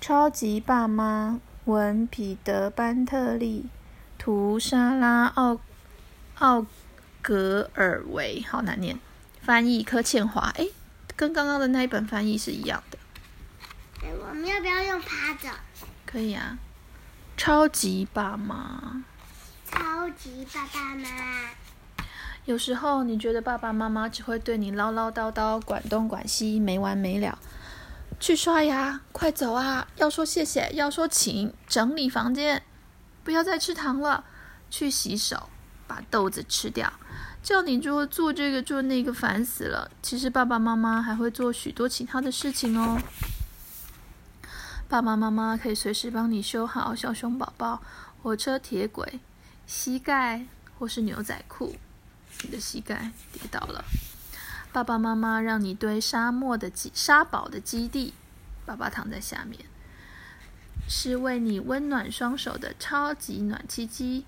超级爸妈文彼得班特利，图莎拉奥奥格尔维，好难念。翻译柯倩华，哎，跟刚刚的那一本翻译是一样的。我们要不要用趴着？可以啊。超级爸妈，超级爸爸妈妈。有时候你觉得爸爸妈妈只会对你唠唠叨叨、管东管西，没完没了。去刷牙，快走啊！要说谢谢，要说请，整理房间，不要再吃糖了。去洗手，把豆子吃掉。叫你做做这个做那个，烦死了。其实爸爸妈妈还会做许多其他的事情哦。爸爸妈妈可以随时帮你修好小熊宝宝火车铁轨、膝盖或是牛仔裤。你的膝盖跌倒了。爸爸妈妈让你堆沙漠的基沙堡的基地，爸爸躺在下面，是为你温暖双手的超级暖气机。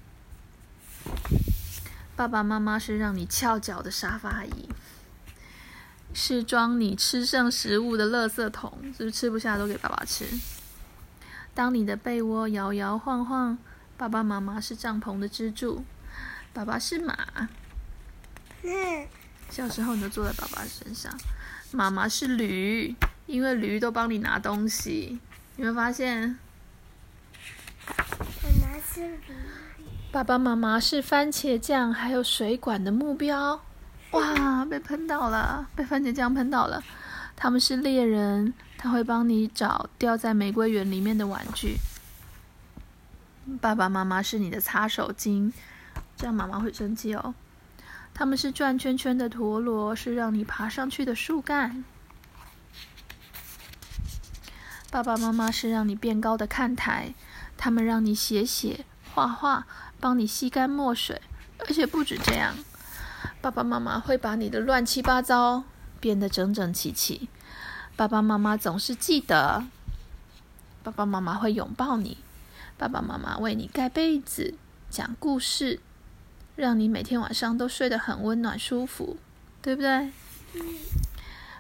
爸爸妈妈是让你翘脚的沙发椅，是装你吃剩食物的垃圾桶，是不是吃不下都给爸爸吃？当你的被窝摇摇晃晃，爸爸妈妈是帐篷的支柱，爸爸是马。小时候你就坐在爸爸身上，妈妈是驴，因为驴都帮你拿东西。有没有发现？妈妈是驴。爸爸妈妈是番茄酱还有水管的目标。哇，被喷到了，被番茄酱喷到了。他们是猎人，他会帮你找掉在玫瑰园里面的玩具。爸爸妈妈是你的擦手巾，这样妈妈会生气哦。他们是转圈圈的陀螺，是让你爬上去的树干。爸爸妈妈是让你变高的看台，他们让你写写、画画，帮你吸干墨水，而且不止这样，爸爸妈妈会把你的乱七八糟变得整整齐齐。爸爸妈妈总是记得，爸爸妈妈会拥抱你，爸爸妈妈为你盖被子、讲故事。让你每天晚上都睡得很温暖舒服，对不对？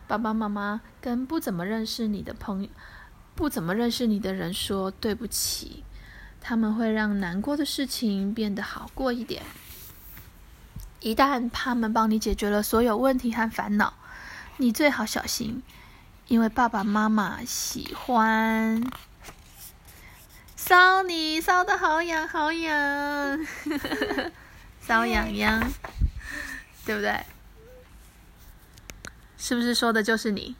爸爸妈妈跟不怎么认识你的朋友、不怎么认识你的人说对不起，他们会让难过的事情变得好过一点。一旦他们帮你解决了所有问题和烦恼，你最好小心，因为爸爸妈妈喜欢烧你，烧的好痒好痒。烧 痒痒，对不对？是不是说的就是你？